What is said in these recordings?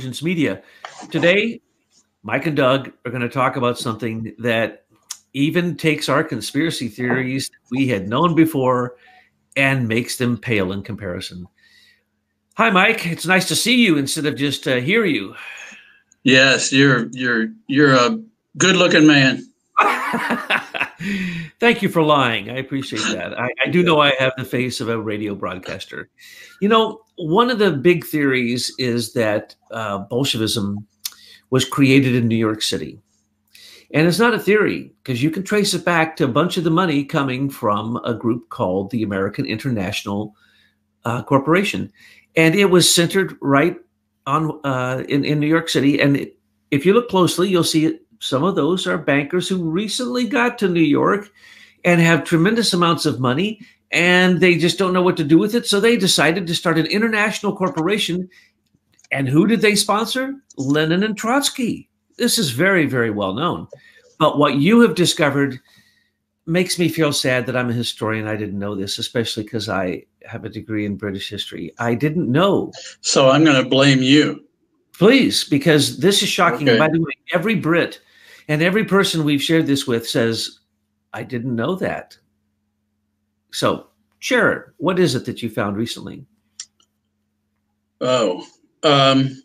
Intelligence Media. Today, Mike and Doug are going to talk about something that even takes our conspiracy theories we had known before and makes them pale in comparison. Hi, Mike. It's nice to see you instead of just uh, hear you. Yes, you're you're you're a good-looking man. Thank you for lying. I appreciate that. I, I, do know I have the face of a radio broadcaster. You know, one of the big theories is that uh, Bolshevism was created in New York City. And it's not a theory because you can trace it back to a bunch of the money coming from a group called the American International uh, Corporation. And it was centered right on uh, in, in New York City. And it, if you look closely, you'll see it, some of those are bankers who recently got to New York and have tremendous amounts of money and they just don't know what to do with it. So they decided to start an international corporation. And who did they sponsor? Lenin and Trotsky. This is very, very well known. But what you have discovered makes me feel sad that I'm a historian. I didn't know this, especially because I have a degree in British history. I didn't know. So I'm going to blame you. Please, because this is shocking. Okay. By the way, every Brit and every person we've shared this with says, I didn't know that. So, share it. What is it that you found recently? Oh, um,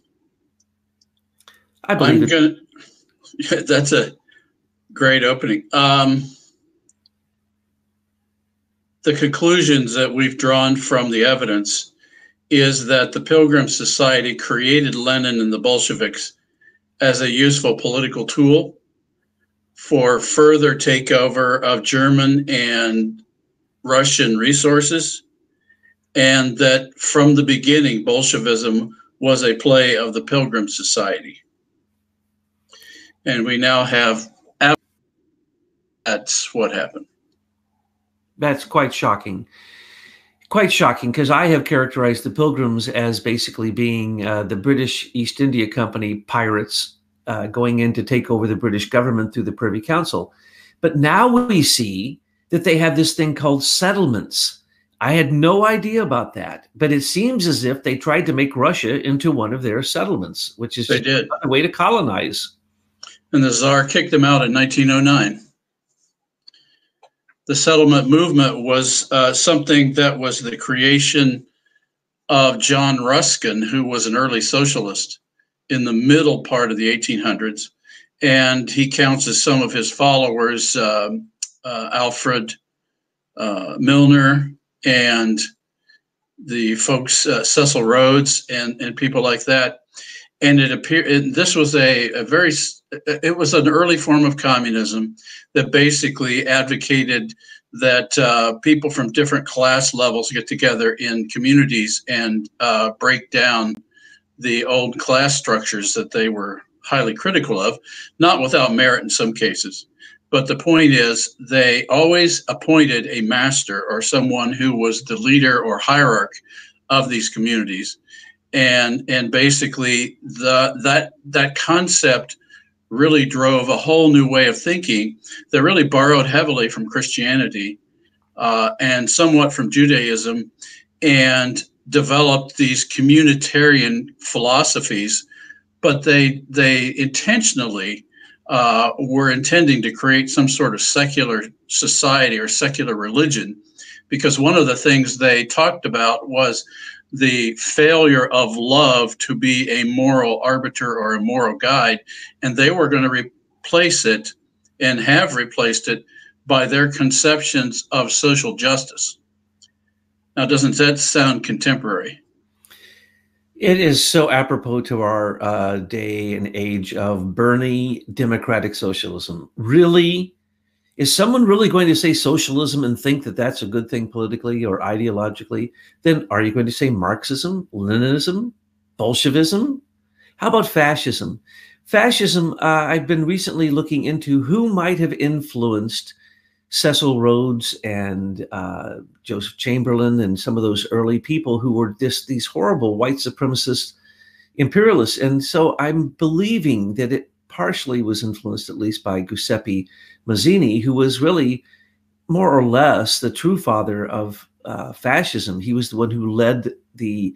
I believe I'm gonna. Yeah, that's a great opening. Um, the conclusions that we've drawn from the evidence is that the Pilgrim Society created Lenin and the Bolsheviks as a useful political tool for further takeover of German and Russian resources, and that from the beginning, Bolshevism was a play of the Pilgrim Society. And we now have that's what happened. That's quite shocking. Quite shocking because I have characterized the Pilgrims as basically being uh, the British East India Company pirates uh, going in to take over the British government through the Privy Council. But now we see that they have this thing called settlements. I had no idea about that, but it seems as if they tried to make Russia into one of their settlements, which is they did. a way to colonize. And the Tsar kicked them out in 1909. The settlement movement was uh, something that was the creation of John Ruskin, who was an early socialist in the middle part of the 1800s. And he counts as some of his followers uh, uh, Alfred uh, Milner and the folks, uh, Cecil Rhodes, and, and people like that. And it appeared, this was a, a very, it was an early form of communism that basically advocated that uh, people from different class levels get together in communities and uh, break down the old class structures that they were highly critical of, not without merit in some cases. But the point is, they always appointed a master or someone who was the leader or hierarch of these communities, and and basically the that that concept really drove a whole new way of thinking that really borrowed heavily from Christianity uh, and somewhat from Judaism, and developed these communitarian philosophies, but they they intentionally uh, were intending to create some sort of secular society or secular religion, because one of the things they talked about was the failure of love to be a moral arbiter or a moral guide, and they were going to replace it and have replaced it by their conceptions of social justice. Now, doesn't that sound contemporary? It is so apropos to our uh, day and age of Bernie democratic socialism. Really? Is someone really going to say socialism and think that that's a good thing politically or ideologically? Then are you going to say Marxism, Leninism, Bolshevism? How about fascism? Fascism, uh, I've been recently looking into who might have influenced Cecil Rhodes and uh, Joseph Chamberlain and some of those early people who were just these horrible white supremacist imperialists. And so I'm believing that it partially was influenced, at least by Giuseppe Mazzini, who was really more or less the true father of uh, fascism. He was the one who led the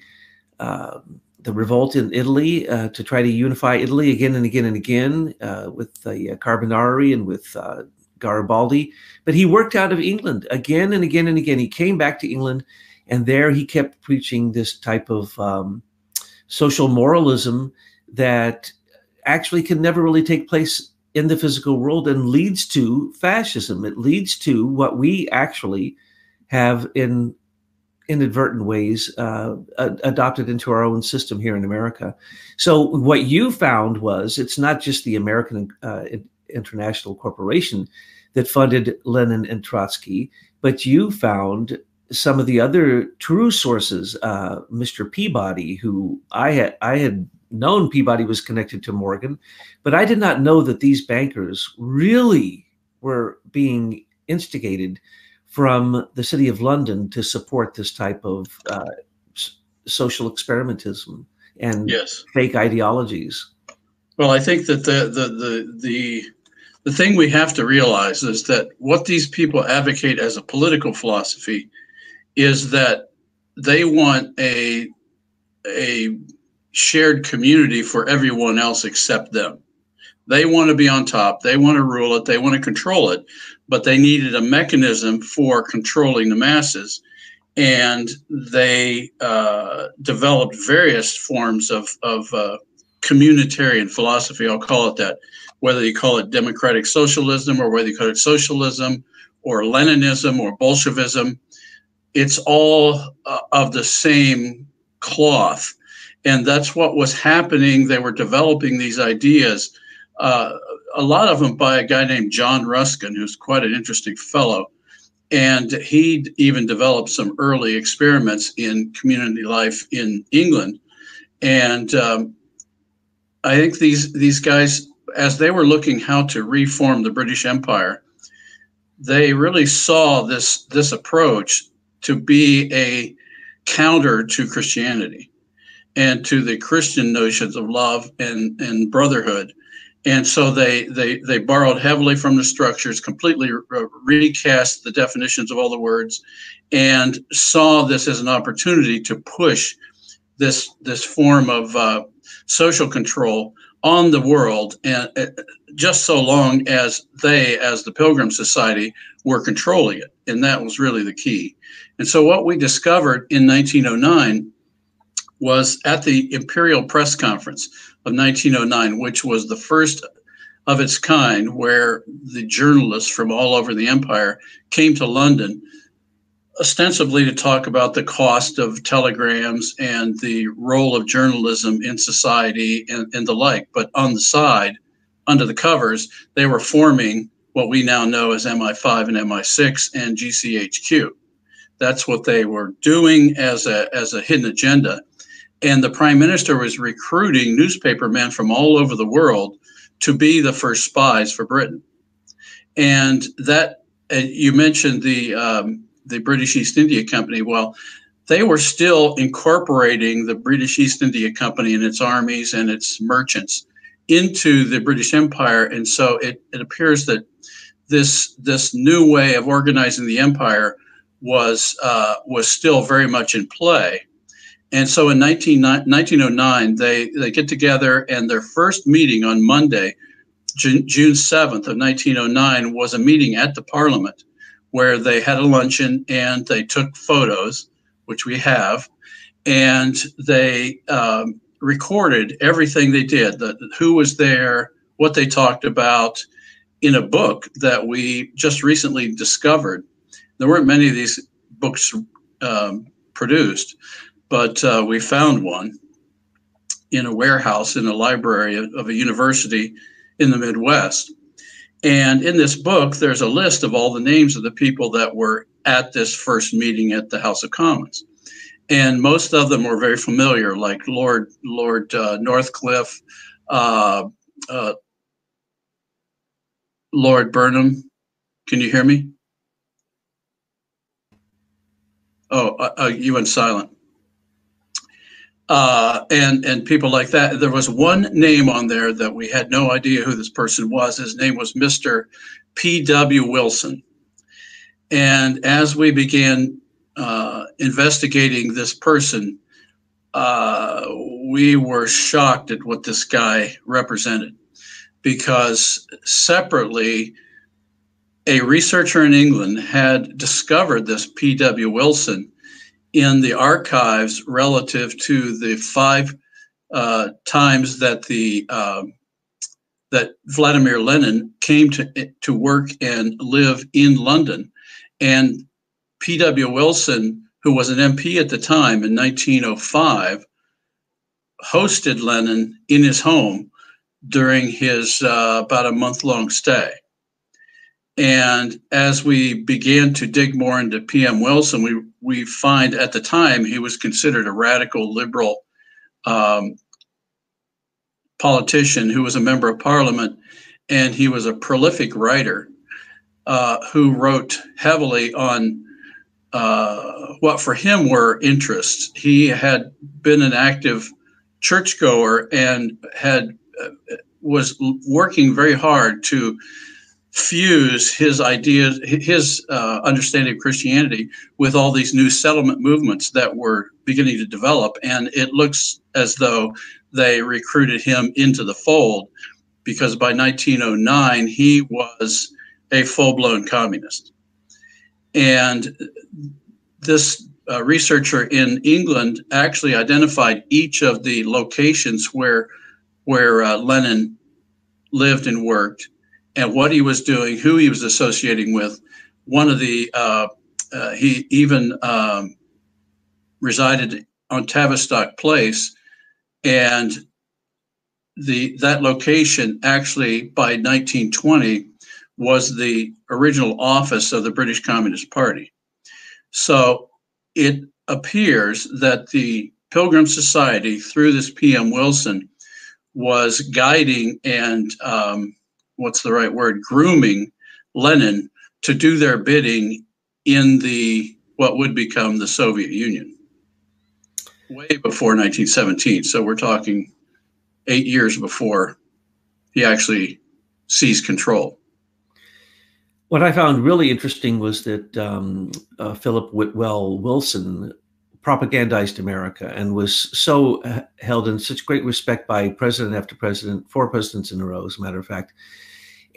uh, the revolt in Italy uh, to try to unify Italy again and again and again uh, with the uh, Carbonari and with uh, Garibaldi. But he worked out of England again and again and again. He came back to England, and there he kept preaching this type of um, social moralism that actually can never really take place in the physical world and leads to fascism. It leads to what we actually have in inadvertent ways uh, adopted into our own system here in America. So what you found was it's not just the American uh, International Corporation that funded Lenin and Trotsky, but you found some of the other true sources. Uh, Mr. Peabody, who I had I had known Peabody was connected to Morgan, but I did not know that these bankers really were being instigated from the city of London to support this type of uh, social experimentism and yes. fake ideologies. Well, I think that the, the the the the thing we have to realize is that what these people advocate as a political philosophy is that they want a a shared community for everyone else except them. They want to be on top. They want to rule it. They want to control it but they needed a mechanism for controlling the masses. And they uh, developed various forms of, of uh, communitarian philosophy, I'll call it that, whether you call it democratic socialism or whether you call it socialism or Leninism or Bolshevism. It's all uh, of the same cloth. And that's what was happening. They were developing these ideas. Uh, a lot of them by a guy named John Ruskin, who's quite an interesting fellow. And he even developed some early experiments in community life in England. And um, I think these these guys, as they were looking how to reform the British Empire, they really saw this this approach to be a counter to Christianity and to the Christian notions of love and, and brotherhood. And so they they they borrowed heavily from the structures completely re- recast the definitions of all the words and saw this as an opportunity to push this this form of uh, social control on the world and uh, just so long as they as the pilgrim society were controlling it and that was really the key. And so what we discovered in 1909 was at the imperial press conference of 1909, which was the first of its kind, where the journalists from all over the empire came to London ostensibly to talk about the cost of telegrams and the role of journalism in society and, and the like. But on the side, under the covers, they were forming what we now know as MI5 and MI6 and GCHQ. That's what they were doing as a, as a hidden agenda and the prime minister was recruiting newspapermen from all over the world to be the first spies for Britain. And that uh, you mentioned the um, the British East India Company. Well, they were still incorporating the British East India Company and its armies and its merchants into the British Empire, and so it, it appears that this this new way of organizing the empire was uh, was still very much in play. And so in 19, 1909, they, they get together, and their first meeting on Monday, June, June 7th of 1909, was a meeting at the Parliament where they had a luncheon and they took photos, which we have, and they um, recorded everything they did, the, who was there, what they talked about, in a book that we just recently discovered. There weren't many of these books um, produced, but uh, we found one in a warehouse in a library of a university in the Midwest. And in this book, there's a list of all the names of the people that were at this first meeting at the House of Commons. And most of them were very familiar, like Lord Lord uh, Northcliffe, uh, uh Lord Burnham. Can you hear me? Oh, uh, uh, you went silent uh, and and people like that. There was one name on there that we had no idea who this person was. His name was Mr. P. W. Wilson. And as we began uh, investigating this person, uh, we were shocked at what this guy represented because separately, a researcher in England had discovered this P.W. Wilson in the archives relative to the five uh, times that the uh, that Vladimir Lenin came to to work and live in London, and P.W. Wilson, who was an MP at the time in 1905, hosted Lenin in his home during his uh, about a month long stay. And as we began to dig more into P.M. Wilson, we, we find at the time he was considered a radical liberal um, politician who was a member of parliament, and he was a prolific writer uh, who wrote heavily on uh, what for him were interests. He had been an active churchgoer and had uh, was working very hard to fuse his ideas, his uh, understanding of Christianity with all these new settlement movements that were beginning to develop. And it looks as though they recruited him into the fold because by 1909, he was a full blown communist. And this uh, researcher in England actually identified each of the locations where where uh, Lenin lived and worked, and what he was doing, who he was associating with. One of the uh, uh he even um, resided on Tavistock Place, and the that location actually by 1920 was the original office of the British Communist Party. So it appears that the Pilgrim Society, through this P.M. Wilson, was guiding and um, what's the right word, grooming Lenin to do their bidding in the what would become the Soviet Union way before 1917. So we're talking eight years before he actually seized control. What I found really interesting was that um, uh, Philip Whitwell Wilson propagandized America and was so uh, held in such great respect by president after president, four presidents in a row, as a matter of fact.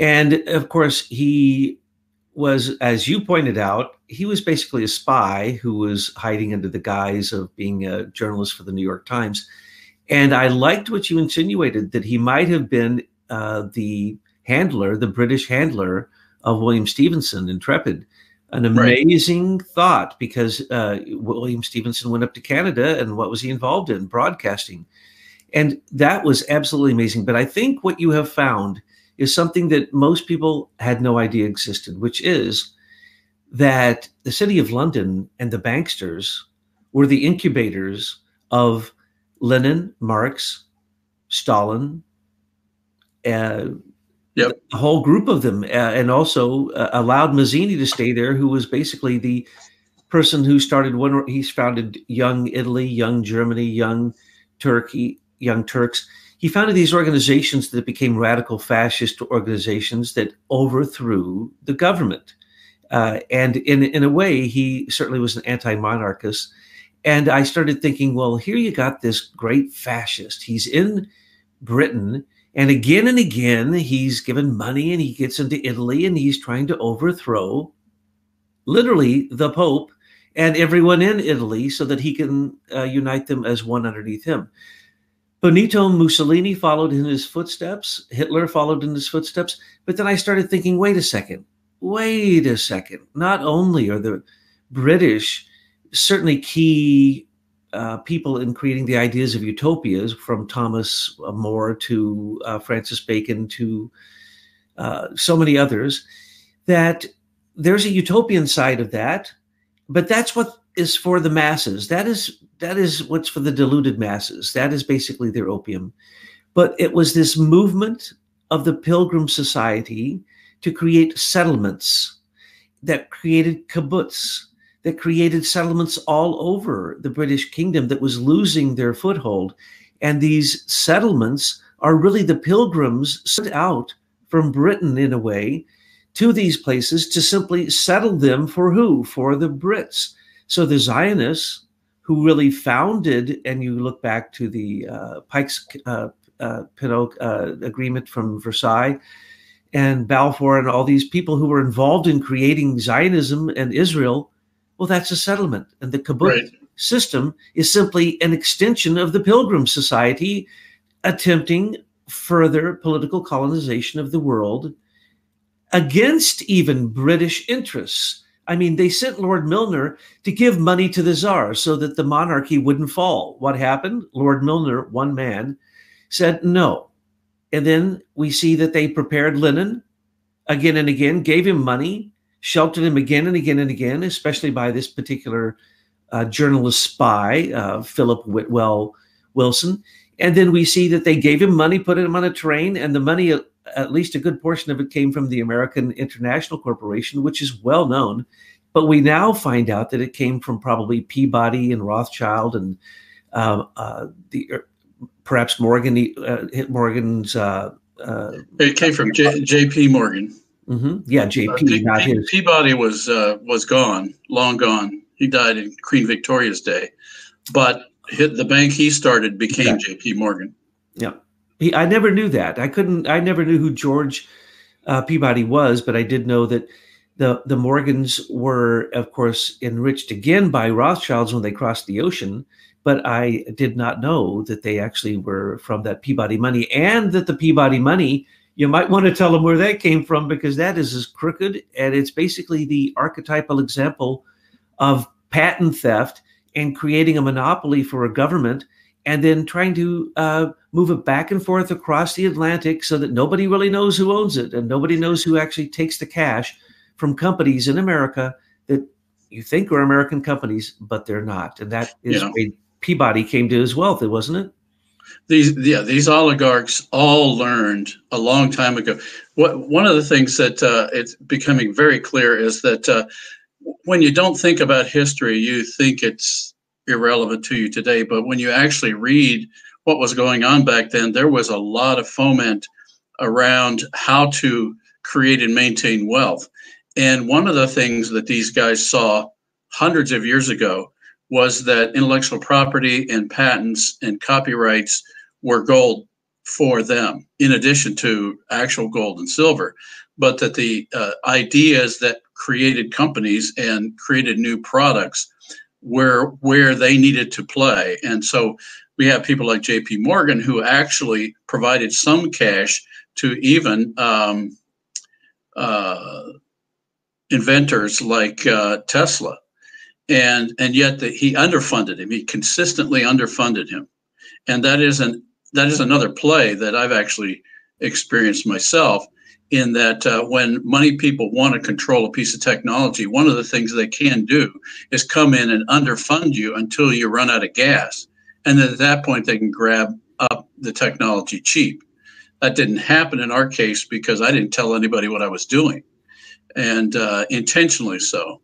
And of course, he was, as you pointed out, he was basically a spy who was hiding under the guise of being a journalist for the New York Times. And I liked what you insinuated that he might have been uh, the handler, the British handler of William Stevenson, Intrepid. An amazing right. thought because uh, William Stevenson went up to Canada and what was he involved in? Broadcasting. And that was absolutely amazing. But I think what you have found is something that most people had no idea existed, which is that the city of London and the banksters were the incubators of Lenin, Marx, Stalin, uh, Yep. A whole group of them, uh, and also uh, allowed Mazzini to stay there, who was basically the person who started one. He's founded Young Italy, Young Germany, Young Turkey, Young Turks. He founded these organizations that became radical fascist organizations that overthrew the government. Uh, and in in a way, he certainly was an anti-monarchist. And I started thinking, well, here you got this great fascist. He's in Britain and again and again, he's given money and he gets into Italy and he's trying to overthrow literally the Pope and everyone in Italy so that he can uh, unite them as one underneath him. Benito Mussolini followed in his footsteps. Hitler followed in his footsteps. But then I started thinking wait a second, wait a second. Not only are the British certainly key uh, people in creating the ideas of utopias, from Thomas More to uh, Francis Bacon to uh, so many others, that there's a utopian side of that, but that's what is for the masses. That is that is what's for the deluded masses. That is basically their opium. But it was this movement of the Pilgrim Society to create settlements that created kibbutz, that created settlements all over the British kingdom that was losing their foothold. And these settlements are really the pilgrims sent out from Britain in a way to these places to simply settle them for who? For the Brits. So the Zionists who really founded, and you look back to the uh, Pikes uh, uh, uh, agreement from Versailles and Balfour and all these people who were involved in creating Zionism and Israel, well, that's a settlement. And the kibbutz right. system is simply an extension of the Pilgrim Society attempting further political colonization of the world against even British interests. I mean, they sent Lord Milner to give money to the czar so that the monarchy wouldn't fall. What happened? Lord Milner, one man, said no. And then we see that they prepared Lenin again and again, gave him money, sheltered him again and again and again, especially by this particular uh, journalist spy, uh, Philip Whitwell Wilson. And then we see that they gave him money, put him on a train, and the money, at least a good portion of it, came from the American International Corporation, which is well known. But we now find out that it came from probably Peabody and Rothschild and uh, uh, the er, perhaps Morgan uh, Morgan's. Uh, uh, it came from J, P. Morgan. Mm-hmm. Yeah, J.P. Uh, not P, his. Peabody was uh, was gone, long gone. He died in Queen Victoria's day, but hit the bank he started became yeah. J.P. Morgan. Yeah, he, I never knew that. I couldn't. I never knew who George uh, Peabody was, but I did know that the the Morgans were, of course, enriched again by Rothschilds when they crossed the ocean but I did not know that they actually were from that Peabody money and that the Peabody money, you might want to tell them where that came from because that is as crooked and it's basically the archetypal example of patent theft and creating a monopoly for a government and then trying to uh, move it back and forth across the Atlantic so that nobody really knows who owns it and nobody knows who actually takes the cash from companies in America that you think are American companies, but they're not. And that is yeah. Peabody came to his wealth, wasn't it? These yeah, these oligarchs all learned a long time ago. What one of the things that uh, it's becoming very clear is that uh, when you don't think about history, you think it's irrelevant to you today. But when you actually read what was going on back then, there was a lot of foment around how to create and maintain wealth. And one of the things that these guys saw hundreds of years ago was that intellectual property and patents and copyrights were gold for them, in addition to actual gold and silver, but that the uh, ideas that created companies and created new products were where they needed to play. And so we have people like J.P. Morgan who actually provided some cash to even um, uh, inventors like uh, Tesla and and yet the, he underfunded him. He consistently underfunded him, and that is an that is another play that I've actually experienced myself. In that, uh, when money people want to control a piece of technology, one of the things they can do is come in and underfund you until you run out of gas, and then at that point they can grab up the technology cheap. That didn't happen in our case because I didn't tell anybody what I was doing, and uh, intentionally so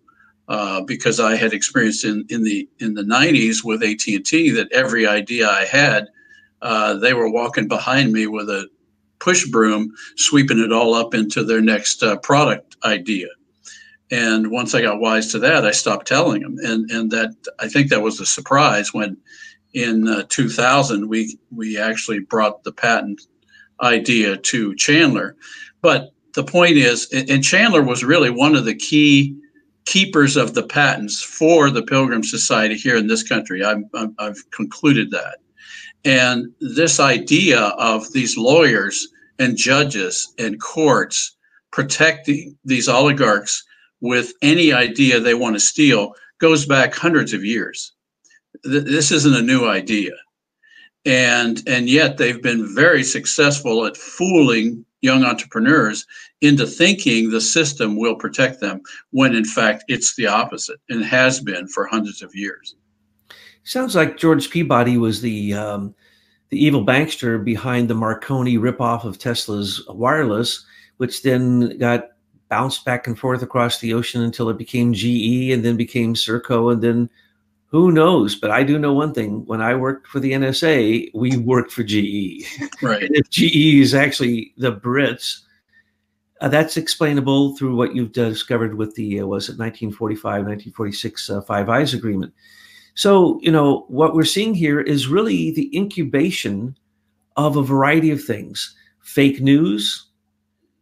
uh, because I had experienced in, in the in the 90s with AT&T that every idea I had, uh, they were walking behind me with a push broom, sweeping it all up into their next uh, product idea. And once I got wise to that, I stopped telling them. And and that I think that was a surprise when in uh, 2000 we we actually brought the patent idea to Chandler. But the point is, and Chandler was really one of the key keepers of the patents for the Pilgrim Society here in this country. i have concluded that. And this idea of these lawyers and judges and courts protecting these oligarchs with any idea they want to steal goes back hundreds of years. This isn't a new idea. And, and yet they've been very successful at fooling young entrepreneurs into thinking the system will protect them when in fact it's the opposite and has been for hundreds of years. Sounds like George Peabody was the um, the evil bankster behind the Marconi ripoff of Tesla's wireless, which then got bounced back and forth across the ocean until it became GE and then became Serco and then who knows? But I do know one thing. When I worked for the NSA, we worked for GE. Right. if GE is actually the Brits, uh, that's explainable through what you've discovered with the, uh, was it 1945, 1946 uh, Five Eyes Agreement. So, you know, what we're seeing here is really the incubation of a variety of things fake news,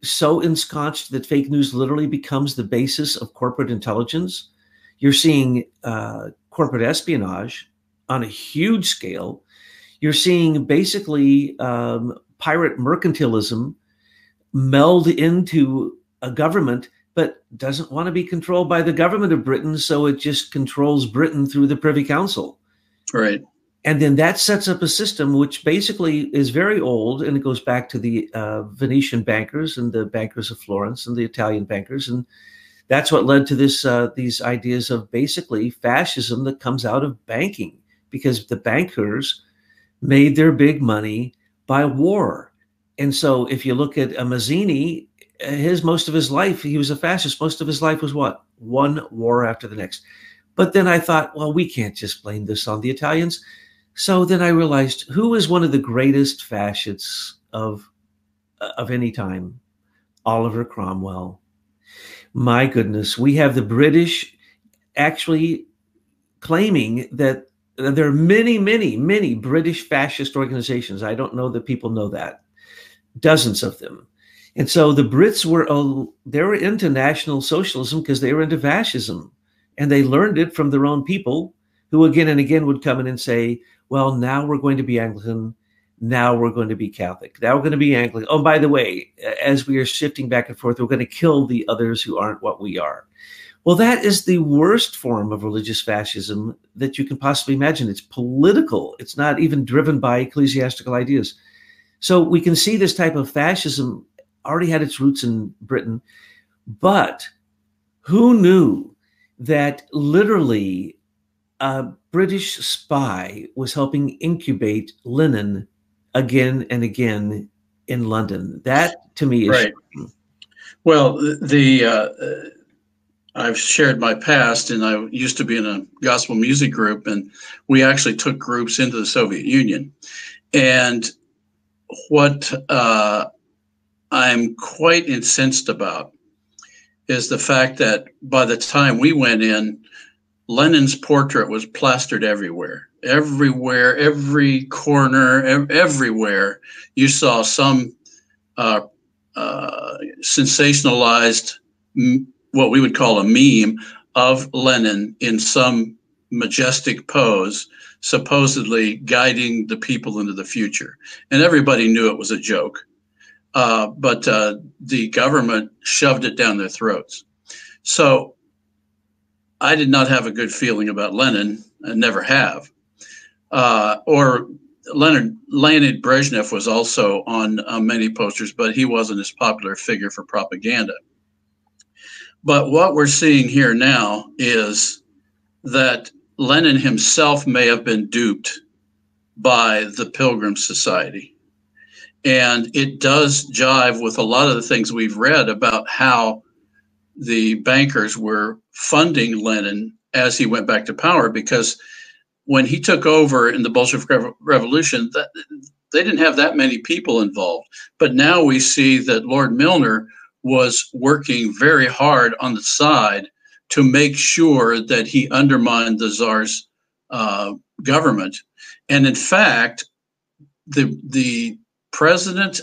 so ensconced that fake news literally becomes the basis of corporate intelligence. You're seeing uh, corporate espionage on a huge scale. You're seeing basically um, pirate mercantilism meld into a government, but doesn't want to be controlled by the government of Britain. So it just controls Britain through the Privy Council. Right. And then that sets up a system which basically is very old and it goes back to the uh, Venetian bankers and the bankers of Florence and the Italian bankers. And that's what led to this uh, these ideas of basically fascism that comes out of banking because the bankers made their big money by war. And so if you look at uh, Mazzini, his most of his life, he was a fascist. Most of his life was what? One war after the next. But then I thought, well, we can't just blame this on the Italians. So then I realized who is one of the greatest fascists of of any time? Oliver Cromwell. My goodness, we have the British actually claiming that there are many, many, many British fascist organizations. I don't know that people know that. Dozens of them. And so the Brits were they were into National Socialism because they were into fascism, and they learned it from their own people, who again and again would come in and say, "Well, now we're going to be Anglican, now we're going to be Catholic, now we're going to be Anglican. Oh, by the way, as we are shifting back and forth, we're going to kill the others who aren't what we are." Well, that is the worst form of religious fascism that you can possibly imagine. It's political. It's not even driven by ecclesiastical ideas. So we can see this type of fascism already had its roots in Britain. But who knew that literally a British spy was helping incubate Lenin again and again in London? That to me is right. Well, the uh, I've shared my past, and I used to be in a gospel music group, and we actually took groups into the Soviet Union. And what uh, I'm quite incensed about is the fact that by the time we went in, Lenin's portrait was plastered everywhere. Everywhere, every corner, ev- everywhere, you saw some uh, uh, sensationalized, m- what we would call a meme of Lenin in some majestic pose, supposedly guiding the people into the future. And everybody knew it was a joke uh, but uh, the government shoved it down their throats. So I did not have a good feeling about Lenin, and never have. Uh, or Leonard Leonid Brezhnev was also on uh, many posters, but he wasn't as popular figure for propaganda. But what we're seeing here now is that Lenin himself may have been duped by the Pilgrim Society and it does jive with a lot of the things we've read about how the bankers were funding Lenin as he went back to power because when he took over in the Bolshevik Revolution, that, they didn't have that many people involved. But now we see that Lord Milner was working very hard on the side to make sure that he undermined the czar's uh, government. And in fact, the the president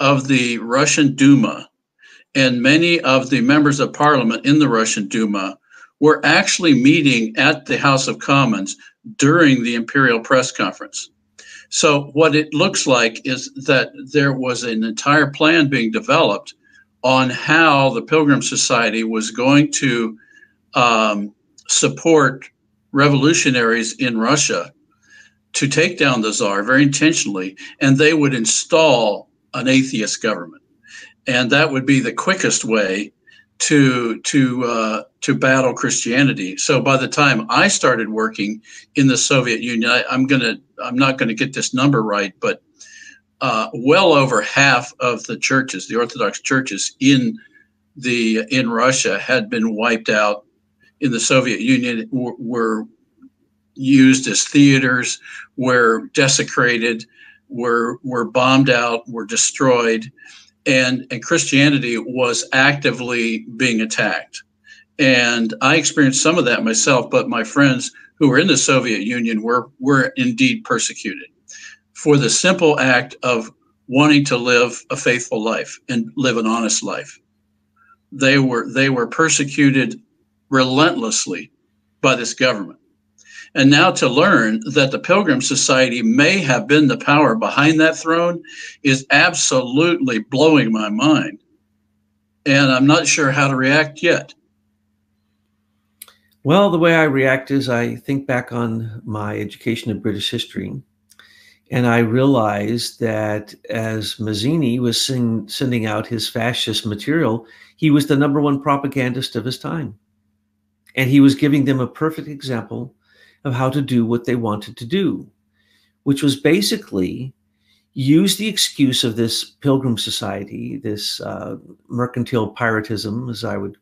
of the Russian Duma and many of the members of parliament in the Russian Duma were actually meeting at the House of Commons during the imperial press conference. So, what it looks like is that there was an entire plan being developed on how the Pilgrim Society was going to um, support revolutionaries in Russia to take down the czar very intentionally, and they would install an atheist government, and that would be the quickest way to to uh, to battle Christianity. So by the time I started working in the Soviet Union, I, am gonna I'm not gonna get this number right, but uh, well over half of the churches, the Orthodox churches in the in Russia, had been wiped out. In the Soviet Union, were, were used as theaters, were desecrated, were were bombed out, were destroyed, and and Christianity was actively being attacked. And I experienced some of that myself, but my friends who were in the Soviet Union were, were indeed persecuted for the simple act of wanting to live a faithful life and live an honest life. They were they were persecuted relentlessly by this government. And now to learn that the Pilgrim Society may have been the power behind that throne is absolutely blowing my mind. And I'm not sure how to react yet. Well, the way I react is I think back on my education in British history, and I realize that as Mazzini was sing, sending out his fascist material, he was the number one propagandist of his time. And he was giving them a perfect example of how to do what they wanted to do, which was basically use the excuse of this pilgrim society, this uh, mercantile piratism, as I would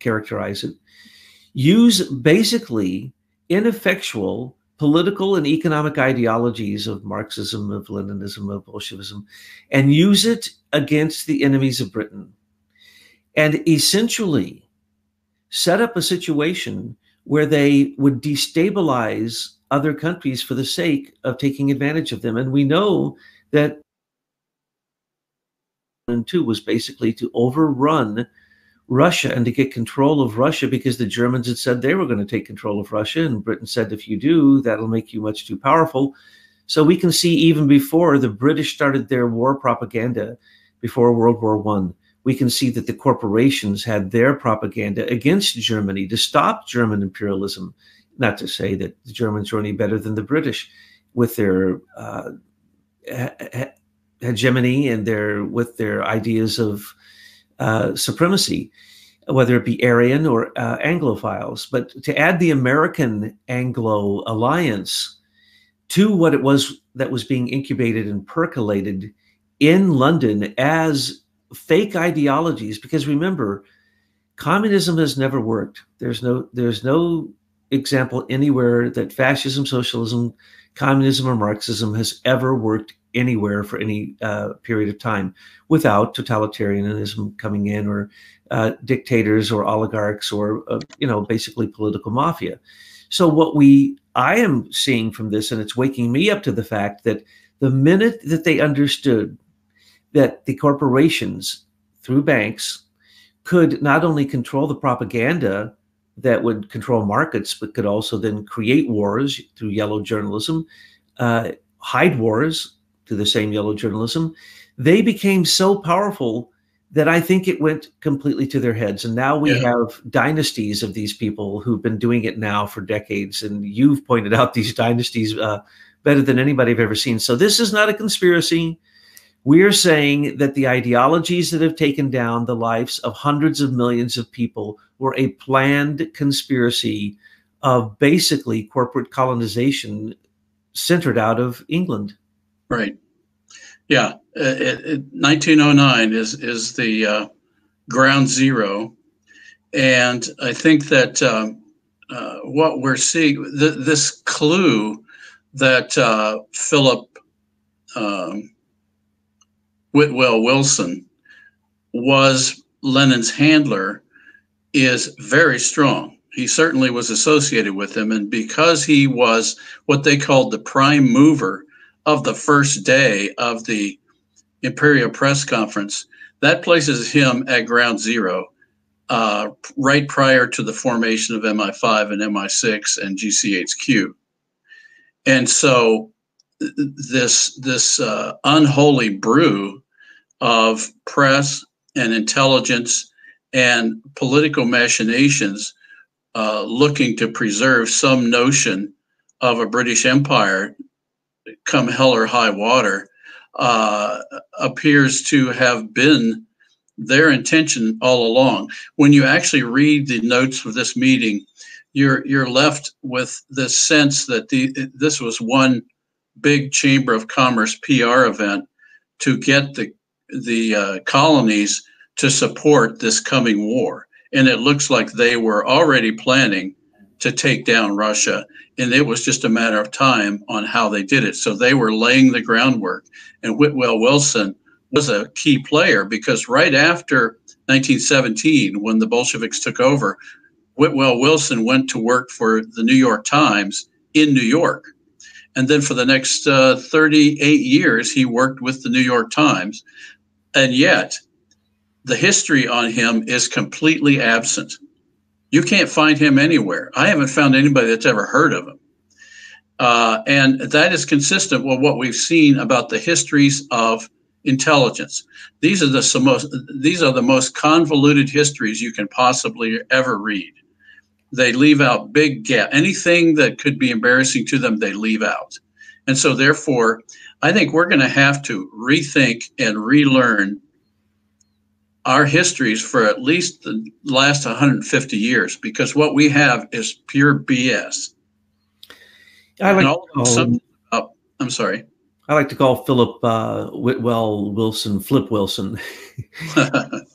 characterize it, use basically ineffectual political and economic ideologies of Marxism, of Leninism, of Bolshevism, and use it against the enemies of Britain. And essentially set up a situation where they would destabilize other countries for the sake of taking advantage of them. And we know that and two was basically to overrun Russia and to get control of Russia because the Germans had said they were going to take control of Russia. And Britain said, if you do, that'll make you much too powerful. So we can see even before the British started their war propaganda before World War One, we can see that the corporations had their propaganda against Germany to stop German imperialism. Not to say that the Germans were any better than the British with their uh, hegemony and their with their ideas of uh, supremacy, whether it be Aryan or uh, Anglophiles. But to add the American Anglo alliance to what it was that was being incubated and percolated in London as fake ideologies, because remember, communism has never worked. There's no there's no example anywhere that fascism, socialism, communism, or Marxism has ever worked anywhere for any uh, period of time without totalitarianism coming in or uh, dictators or oligarchs or uh, you know basically political mafia so what we i am seeing from this and it's waking me up to the fact that the minute that they understood that the corporations through banks could not only control the propaganda that would control markets but could also then create wars through yellow journalism uh, hide wars through the same yellow journalism, they became so powerful that I think it went completely to their heads. And now we yeah. have dynasties of these people who've been doing it now for decades. And you've pointed out these dynasties uh, better than anybody I've ever seen. So this is not a conspiracy. We are saying that the ideologies that have taken down the lives of hundreds of millions of people were a planned conspiracy of basically corporate colonization centered out of England. Right. Yeah. It, it, 1909 is is the uh, ground zero, and I think that um, uh, what we're seeing th- this clue that uh, Philip um, Whitwell Wilson was Lenin's handler is very strong. He certainly was associated with him, and because he was what they called the prime mover of the first day of the Imperial Press Conference, that places him at ground zero, uh, right prior to the formation of MI5 and MI6 and GCHQ. And so this this uh, unholy brew of press and intelligence and political machinations uh, looking to preserve some notion of a British Empire come hell or high water, uh, appears to have been their intention all along. When you actually read the notes of this meeting, you're you're left with this sense that the this was one big chamber of commerce PR event to get the the uh, colonies to support this coming war, and it looks like they were already planning to take down Russia. And it was just a matter of time on how they did it. So they were laying the groundwork. And Whitwell Wilson was a key player because right after 1917, when the Bolsheviks took over, Whitwell Wilson went to work for the New York Times in New York. And then for the next uh, 38 years, he worked with the New York Times. And yet, the history on him is completely absent. You can't find him anywhere. I haven't found anybody that's ever heard of him. Uh, and that is consistent with what we've seen about the histories of intelligence. These are the most these are the most convoluted histories you can possibly ever read. They leave out big gap. Anything that could be embarrassing to them, they leave out. And so therefore, I think we're going to have to rethink and relearn our histories for at least the last 150 years because what we have is pure BS. I like call, oh, I'm sorry. I like to call Philip uh, Whitwell Wilson Flip Wilson,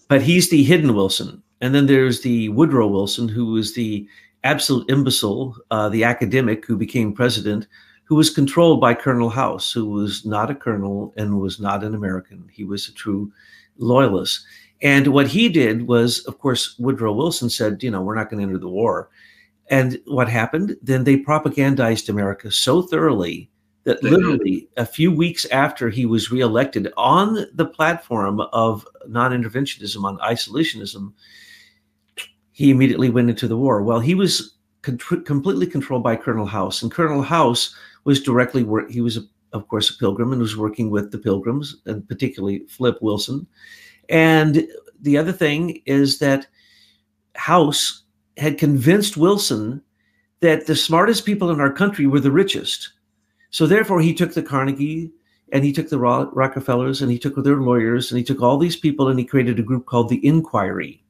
but he's the hidden Wilson. And then there's the Woodrow Wilson, who was the absolute imbecile, uh, the academic who became president, who was controlled by Colonel House, who was not a colonel and was not an American. He was a true loyalist. And what he did was, of course, Woodrow Wilson said, you know, we're not going to enter the war. And what happened? Then they propagandized America so thoroughly that literally a few weeks after he was reelected on the platform of non interventionism, on isolationism, he immediately went into the war. Well, he was con- completely controlled by Colonel House, and Colonel House was directly work. He was, of course, a pilgrim and was working with the pilgrims, and particularly Flip Wilson. And the other thing is that House had convinced Wilson that the smartest people in our country were the richest. So therefore, he took the Carnegie and he took the Rockefellers and he took their lawyers and he took all these people and he created a group called the Inquiry.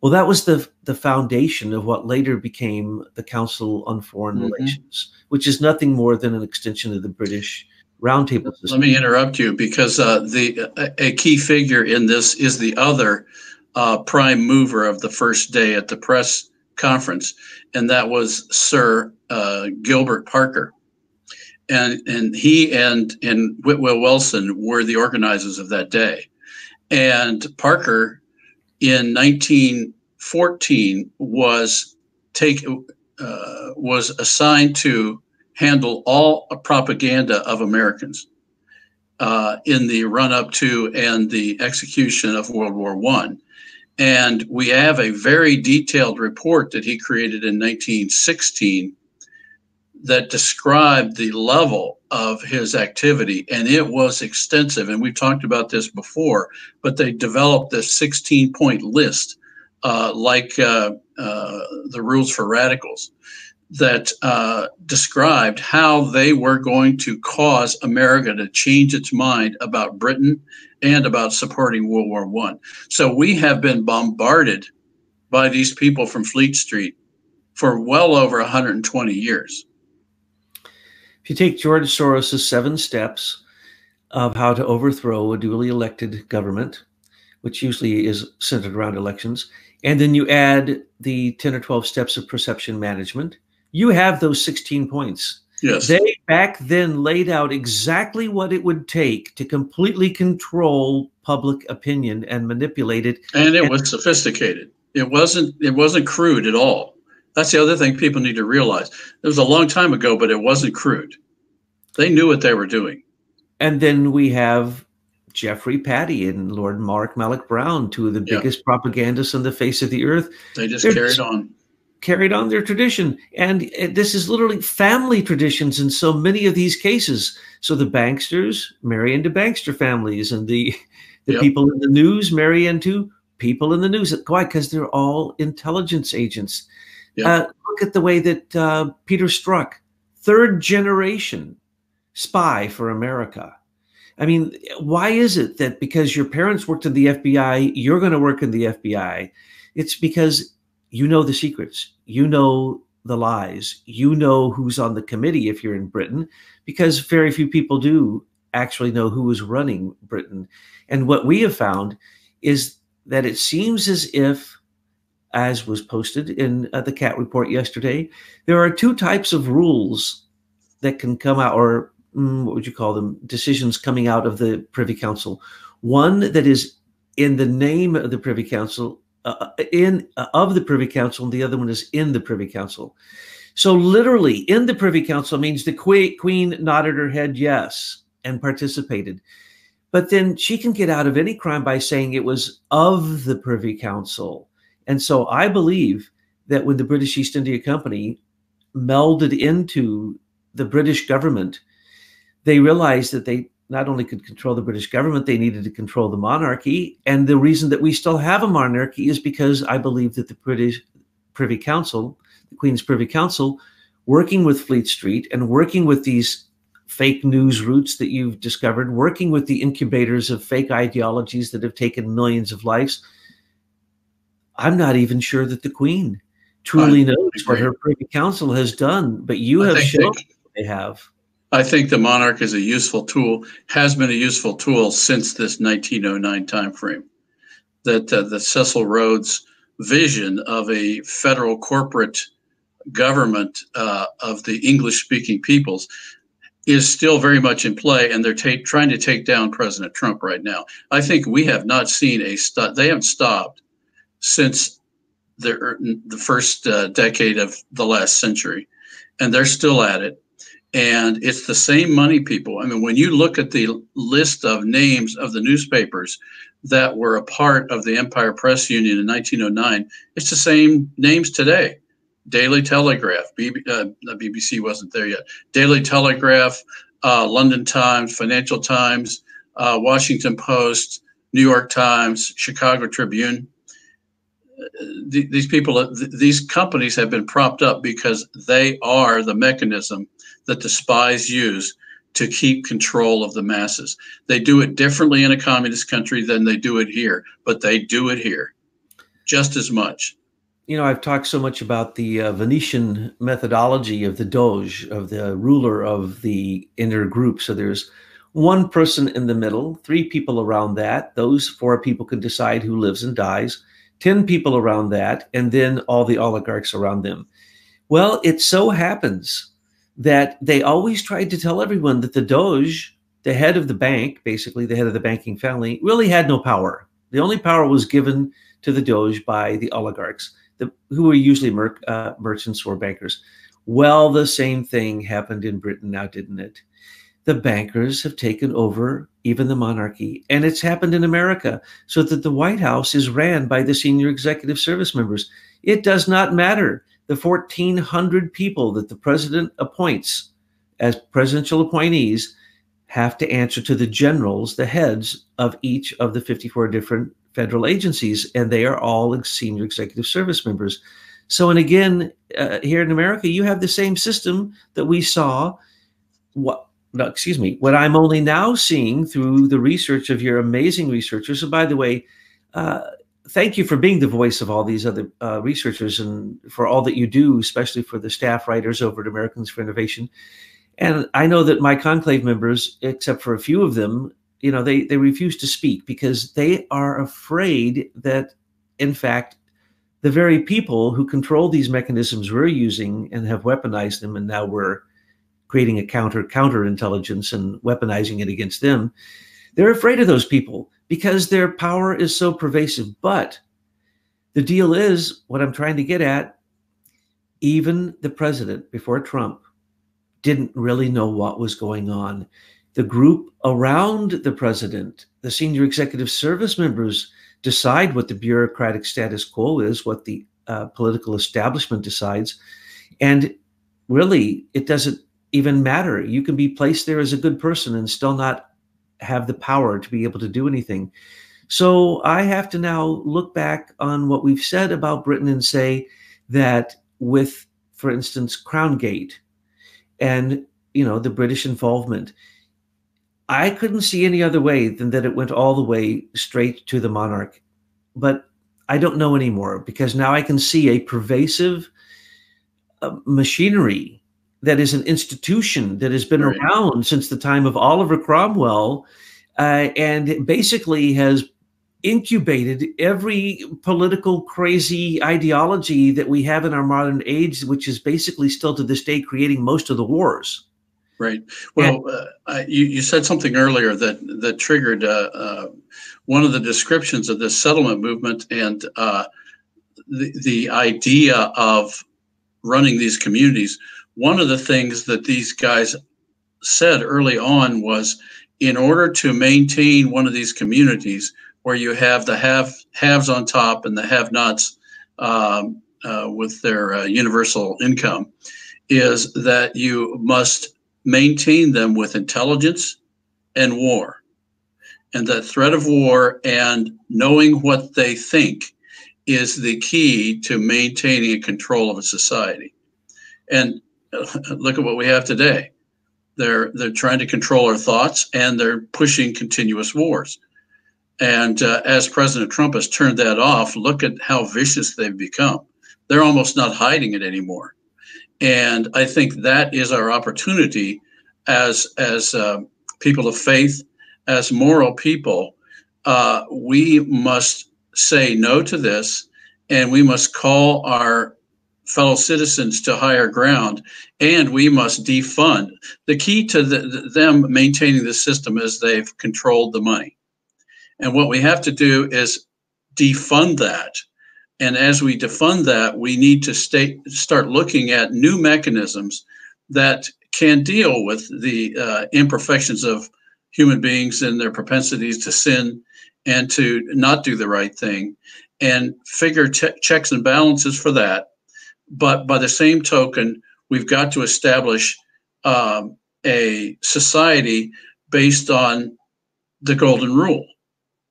Well, that was the the foundation of what later became the Council on Foreign mm-hmm. Relations, which is nothing more than an extension of the British roundtable system. Let me interrupt you because uh, the a key figure in this is the other uh, prime mover of the first day at the press conference, and that was Sir uh, Gilbert Parker. And, and he and, and Whitwell Wilson were the organizers of that day. And Parker in 1914 was take uh, was assigned to handle all propaganda of Americans uh, in the run up to and the execution of World War One. And we have a very detailed report that he created in 1916 that described the level of his activity, and it was extensive. And we've talked about this before, but they developed this 16 point list, uh, like uh, uh, the rules for radicals that uh, described how they were going to cause America to change its mind about Britain and about supporting World War One. So we have been bombarded by these people from Fleet Street for well over 120 years. If you take George Soros' seven steps of how to overthrow a duly elected government, which usually is centered around elections, and then you add the 10 or 12 steps of perception management, you have those 16 points. Yes. They back then laid out exactly what it would take to completely control public opinion and manipulate it. And it and- was sophisticated. It wasn't it wasn't crude at all. That's the other thing people need to realize. It was a long time ago, but it wasn't crude. They knew what they were doing. And then we have Geoffrey Pattie and Lord Mark Malloch Brown, two of the biggest propagandists on the face of the earth. They just They're carried on carried on their tradition. And this is literally family traditions in so many of these cases. So the banksters marry into bankster families, and the the yep. people in the news marry into people in the news. Why? Because they're all intelligence agents. Yep. Uh, look at the way that uh, Peter Strzok, third generation spy for America. I mean, why is it that because your parents worked in the FBI, you're going to work in the FBI? It's because you know the secrets, you know the lies, you know who's on the committee if you're in Britain, because very few people do actually know who is running Britain. And what we have found is that it seems as if, as was posted in uh, the CAT report yesterday, there are two types of rules that can come out, or mm, what would you call them, decisions coming out of the Privy Council. One that is in the name of the Privy Council uh, in uh, of the Privy Council, and the other one is in the Privy Council. So, literally, in the Privy Council means the Queen nodded her head yes and participated. But then she can get out of any crime by saying it was of the Privy Council. And so I believe that when the British East India Company melded into the British government, they realized that they not only could control the British government, they needed to control the monarchy. And the reason that we still have a monarchy is because I believe that the British Privy Council, the Queen's Privy Council, working with Fleet Street and working with these fake news routes that you've discovered, working with the incubators of fake ideologies that have taken millions of lives. I'm not even sure that the Queen truly knows what her Privy Council has done, but you I have shown they, they have. I think the monarch is a useful tool, has been a useful tool since this 1909 timeframe. That uh, the Cecil Rhodes vision of a federal corporate government uh, of the English speaking peoples is still very much in play, and they're ta- trying to take down President Trump right now. I think we have not seen a stop. They haven't stopped since the er, the first uh, decade of the last century, and they're still at it. And it's the same money people. I mean, when you look at the list of names of the newspapers that were a part of the Empire Press Union in 1909, it's the same names today. Daily Telegraph, uh, BBC wasn't there yet. Daily Telegraph, uh, London Times, Financial Times, uh, Washington Post, New York Times, Chicago Tribune. These people, uh, these companies have been propped up because they are the mechanism that the spies use to keep control of the masses. They do it differently in a communist country than they do it here, but they do it here just as much you know, I've talked so much about the uh, Venetian methodology of the Doge, of the ruler of the inner group. So there's one person in the middle, three people around that. Those four people can decide who lives and dies, 10 people around that, and then all the oligarchs around them. Well, it so happens that they always tried to tell everyone that the Doge, the head of the bank, basically the head of the banking family, really had no power. The only power was given to the Doge by the oligarchs the, who were usually mer- uh, merchants or bankers. Well, the same thing happened in Britain now, didn't it? The bankers have taken over even the monarchy, and it's happened in America, so that the White House is ran by the senior executive service members. It does not matter the 1,400 people that the president appoints as presidential appointees have to answer to the generals, the heads of each of the 54 different federal agencies, and they are all senior executive service members. So, and again, uh, here in America, you have the same system that we saw. What? No, excuse me. What I'm only now seeing through the research of your amazing researchers. And by the way, uh, thank you for being the voice of all these other uh, researchers and for all that you do, especially for the staff writers over at Americans for Innovation. And I know that my conclave members, except for a few of them, you know they they refuse to speak because they are afraid that in fact the very people who control these mechanisms we're using and have weaponized them and now we're creating a counter counterintelligence and weaponizing it against them they're afraid of those people because their power is so pervasive but the deal is what i'm trying to get at even the president before trump didn't really know what was going on the group around the president, the senior executive service members, decide what the bureaucratic status quo is, what the uh, political establishment decides. And really, it doesn't even matter. You can be placed there as a good person and still not have the power to be able to do anything. So I have to now look back on what we've said about Britain and say that with, for instance, Crown Gate and you know the British involvement, I couldn't see any other way than that it went all the way straight to the monarch. But I don't know anymore because now I can see a pervasive uh, machinery that is an institution that has been right. around since the time of Oliver Cromwell uh, and basically has incubated every political crazy ideology that we have in our modern age, which is basically still to this day creating most of the wars. Right. Well, uh, you, you said something earlier that that triggered uh, uh, one of the descriptions of this settlement movement and uh, the the idea of running these communities. One of the things that these guys said early on was, in order to maintain one of these communities where you have the have haves on top and the have-nots um, uh, with their uh, universal income, is that you must maintain them with intelligence and war. And that threat of war and knowing what they think is the key to maintaining a control of a society. And look at what we have today. They're they're trying to control our thoughts and they're pushing continuous wars. And uh, as President Trump has turned that off, look at how vicious they've become. They're almost not hiding it anymore. And I think that is our opportunity as as uh, people of faith, as moral people. Uh, we must say no to this, and we must call our fellow citizens to higher ground, and we must defund. The key to the, them maintaining the system is they've controlled the money, and what we have to do is defund that and as we defund that, we need to stay, start looking at new mechanisms that can deal with the uh, imperfections of human beings and their propensities to sin and to not do the right thing and figure checks and balances for that. But by the same token, we've got to establish um, a society based on the golden rule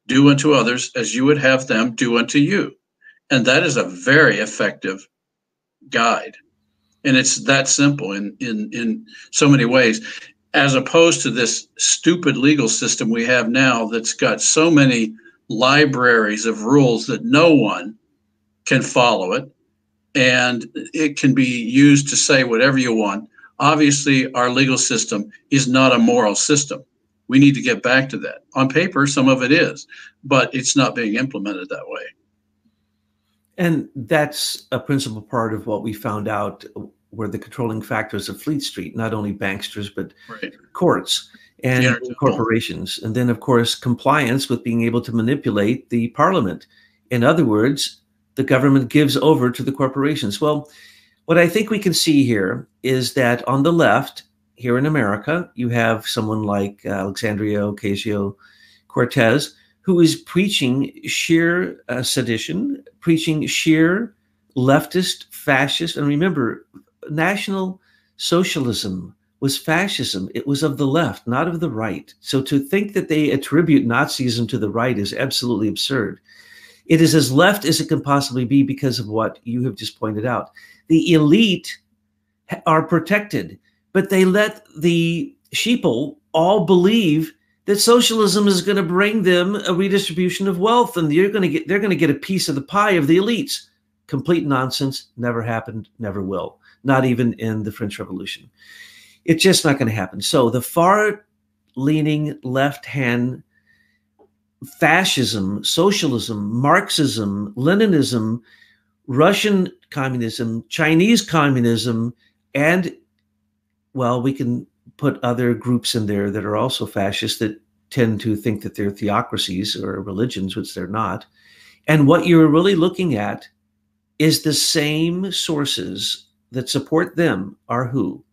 do unto others as you would have them do unto you. And that is a very effective guide. And it's that simple in, in, in so many ways, as opposed to this stupid legal system we have now that's got so many libraries of rules that no one can follow it. And it can be used to say whatever you want. Obviously, our legal system is not a moral system. We need to get back to that. On paper, some of it is, but it's not being implemented that way. And that's a principal part of what we found out were the controlling factors of Fleet Street, not only banksters, but right. courts and yeah. corporations. And then, of course, compliance with being able to manipulate the parliament. In other words, the government gives over to the corporations. Well, what I think we can see here is that on the left, here in America, you have someone like Alexandria Ocasio Cortez, who is preaching sheer uh, sedition, preaching sheer leftist, fascist. And remember, National Socialism was fascism. It was of the left, not of the right. So to think that they attribute Nazism to the right is absolutely absurd. It is as left as it can possibly be because of what you have just pointed out. The elite are protected, but they let the sheeple all believe that socialism is going to bring them a redistribution of wealth and you're going to get they're going to get a piece of the pie of the elites. Complete nonsense. Never happened. Never will. Not even in the french revolution. It's just not going to happen. So the far leaning left hand fascism socialism marxism leninism russian communism chinese communism and well we can put other groups in there that are also fascist that tend to think that they're theocracies or religions, which they're not. And what you're really looking at is the same sources that support them are who?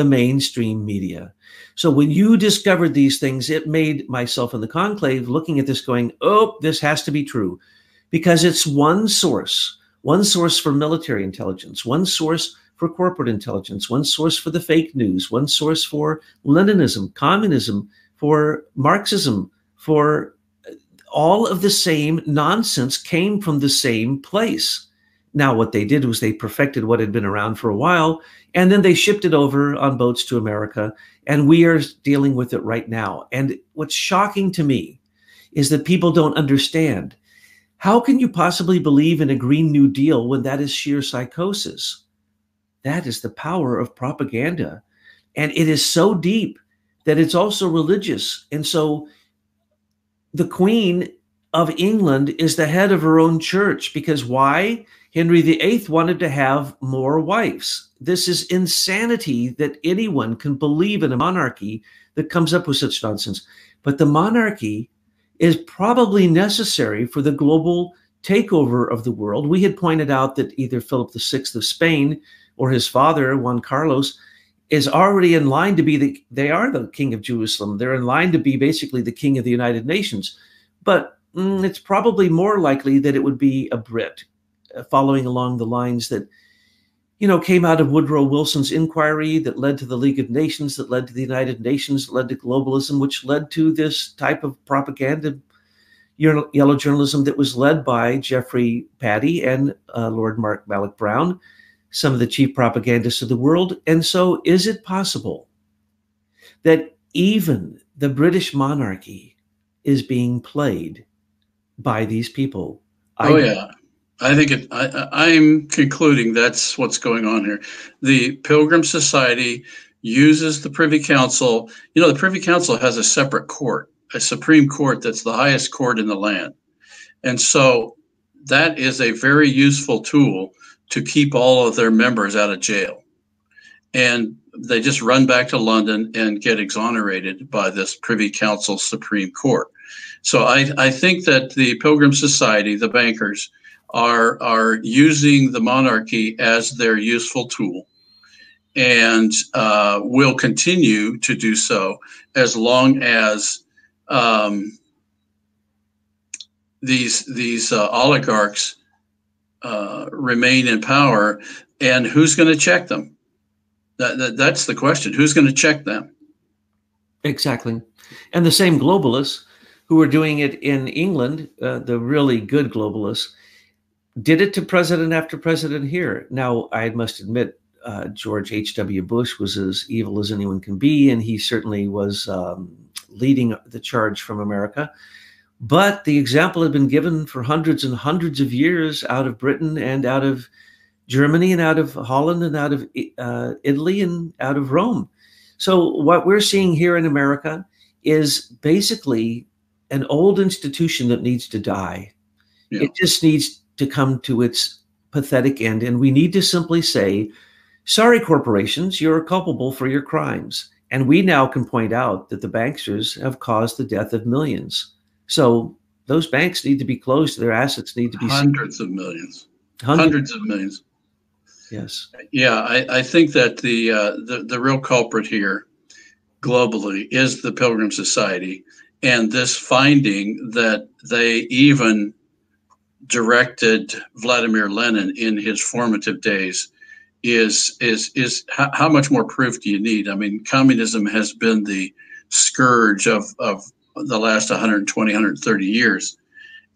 The mainstream media. So when you discovered these things, it made myself in the conclave looking at this going, oh, this has to be true because it's one source, one source for military intelligence, one source for corporate intelligence, one source for the fake news, one source for Leninism, communism, for Marxism, for all of the same nonsense came from the same place. Now, what they did was they perfected what had been around for a while, and then they shipped it over on boats to America, and we are dealing with it right now. And what's shocking to me is that people don't understand. How can you possibly believe in a Green New Deal when that is sheer psychosis? That is the power of propaganda. And it is so deep that it's also religious. And so the queen of England is the head of her own church. Because why? Henry VIII wanted to have more wives. This is insanity that anyone can believe in a monarchy that comes up with such nonsense. But the monarchy is probably necessary for the global takeover of the world. We had pointed out that either Philip VI of Spain or his father, Juan Carlos, is already in line to be the they are the king of Jerusalem. They're in line to be basically the king of the United Nations. But mm, it's probably more likely that it would be a Brit, following along the lines that you know came out of Woodrow Wilson's inquiry that led to the League of Nations, that led to the United Nations, that led to globalism, which led to this type of propaganda yellow journalism that was led by Geoffrey Pattie and uh, Lord Mark Malloch Brown some of the chief propagandists of the world. And so, is it possible that even the British monarchy is being played by these people? Oh, I, yeah. I think it, I, I'm concluding that's what's going on here. The Pilgrim Society uses the Privy Council. You know, the Privy Council has a separate court, a Supreme Court that's the highest court in the land. And so that is a very useful tool to keep all of their members out of jail. And they just run back to London and get exonerated by this Privy Council Supreme Court. So I, I think that the Pilgrim Society, the bankers, are are using the monarchy as their useful tool, and uh, will continue to do so as long as um, these these uh, oligarchs uh, remain in power, and who's going to check them? That, that, that's the question. Who's going to check them? Exactly, and the same globalists who are doing it in England, uh, the really good globalists, did it to president after president here. Now, I must admit, uh, George H.W. Bush was as evil as anyone can be, and he certainly was um, leading the charge from America. But the example had been given for hundreds and hundreds of years out of Britain and out of Germany and out of Holland and out of uh, Italy and out of Rome. So, what we're seeing here in America is basically an old institution that needs to die. Yeah. It just needs to come to its pathetic end. And we need to simply say, sorry, corporations, you're culpable for your crimes. And we now can point out that the banksters have caused the death of millions. So those banks need to be closed. Their assets need to be hundreds of millions, hundreds, hundreds of millions. Yes. Yeah, I, I think that the, uh, the the real culprit here, globally, is the Pilgrim Society, and this finding that they even directed Vladimir Lenin in his formative days is is is how, how much more proof do you need? I mean, communism has been the scourge of of the last 120, 130 years.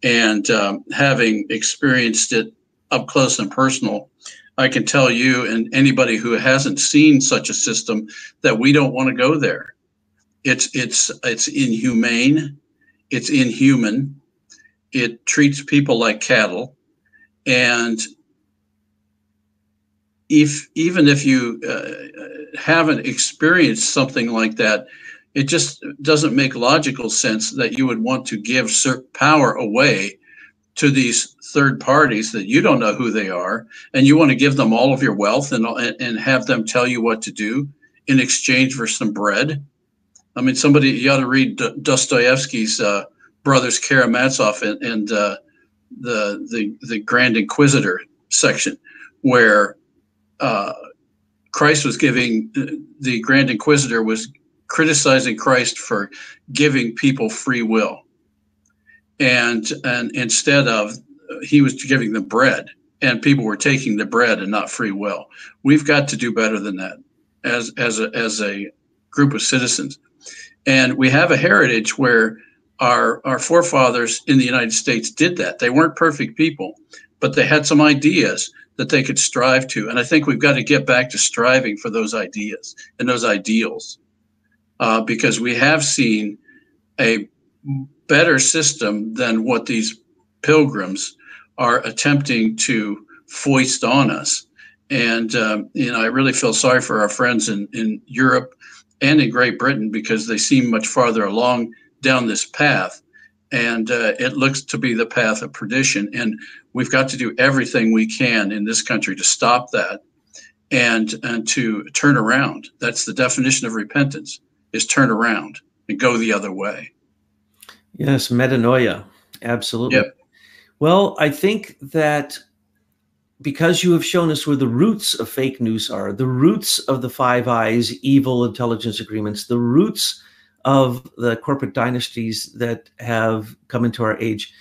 And um, having experienced it up close and personal, I can tell you and anybody who hasn't seen such a system that we don't want to go there. It's it's it's inhumane, it's inhuman. It treats people like cattle, and if even if you uh, haven't experienced something like that, it just doesn't make logical sense that you would want to give power away to these third parties that you don't know who they are and you want to give them all of your wealth and, and have them tell you what to do in exchange for some bread. I mean somebody you ought to read dostoevsky's uh, brothers karamazov and, and uh, the, the, the grand inquisitor section where uh, christ was giving the grand inquisitor was criticizing Christ for giving people free will. And, and instead of, he was giving them bread and people were taking the bread and not free will. We've got to do better than that as, as, a, as a group of citizens. And we have a heritage where our, our forefathers in the United States did that. They weren't perfect people, but they had some ideas that they could strive to. And I think we've got to get back to striving for those ideas and those ideals uh, because we have seen a better system than what these pilgrims are attempting to foist on us. And, um, you know, I really feel sorry for our friends in, in Europe and in Great Britain because they seem much farther along down this path. and uh, it looks to be the path of perdition. And we've got to do everything we can in this country to stop that and and to turn around. That's the definition of repentance: is turn around and go the other way. Yes, metanoia, absolutely. Yep. Well, I think that because you have shown us where the roots of fake news are, the roots of the Five Eyes evil intelligence agreements, the roots of the corporate dynasties that have come into our age,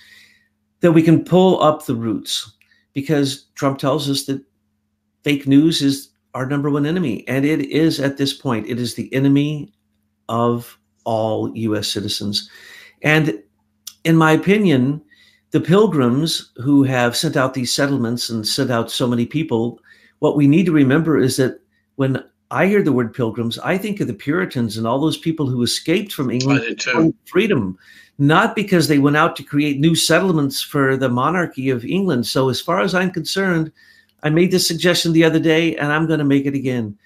that we can pull up the roots because Trump tells us that fake news is our number one enemy. And it is at this point, it is the enemy of all US citizens. And in my opinion, the pilgrims who have sent out these settlements and sent out so many people, what we need to remember is that when I hear the word pilgrims, I think of the Puritans and all those people who escaped from England for freedom, not because they went out to create new settlements for the monarchy of England. So, as far as I'm concerned, I made this suggestion the other day and I'm going to make it again.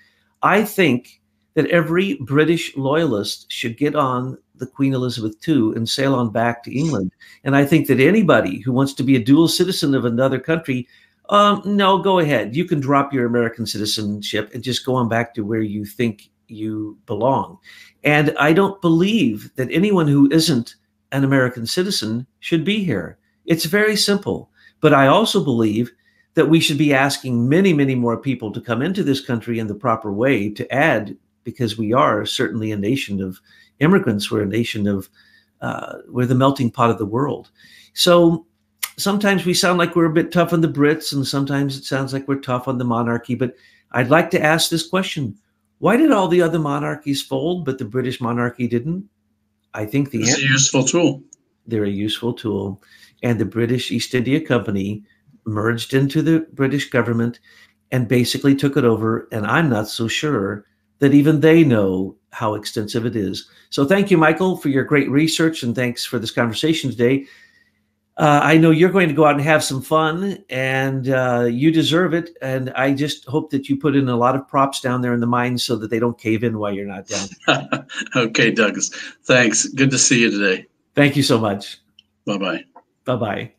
I think that every British loyalist should get on the Queen Elizabeth II and sail on back to England. And I think that anybody who wants to be a dual citizen of another country, um, no, go ahead. You can drop your American citizenship and just go on back to where you think you belong. And I don't believe that anyone who isn't an American citizen should be here. It's very simple. But I also believe that we should be asking many, many more people to come into this country in the proper way to add, because we are certainly a nation of immigrants. We're a nation of, uh, we're the melting pot of the world. So sometimes we sound like we're a bit tough on the Brits, and sometimes it sounds like we're tough on the monarchy. But I'd like to ask this question why did all the other monarchies fold, but the British monarchy didn't? I think the it's answer, a useful tool. They're a useful tool. And the British East India Company merged into the British government and basically took it over. And I'm not so sure that even they know how extensive it is. So thank you, Michael, for your great research and thanks for this conversation today. Uh, I know you're going to go out and have some fun, and uh, you deserve it. And I just hope that you put in a lot of props down there in the mines so that they don't cave in while you're not down. okay, Douglas. Thanks. Good to see you today. Thank you so much. Bye bye. Bye bye.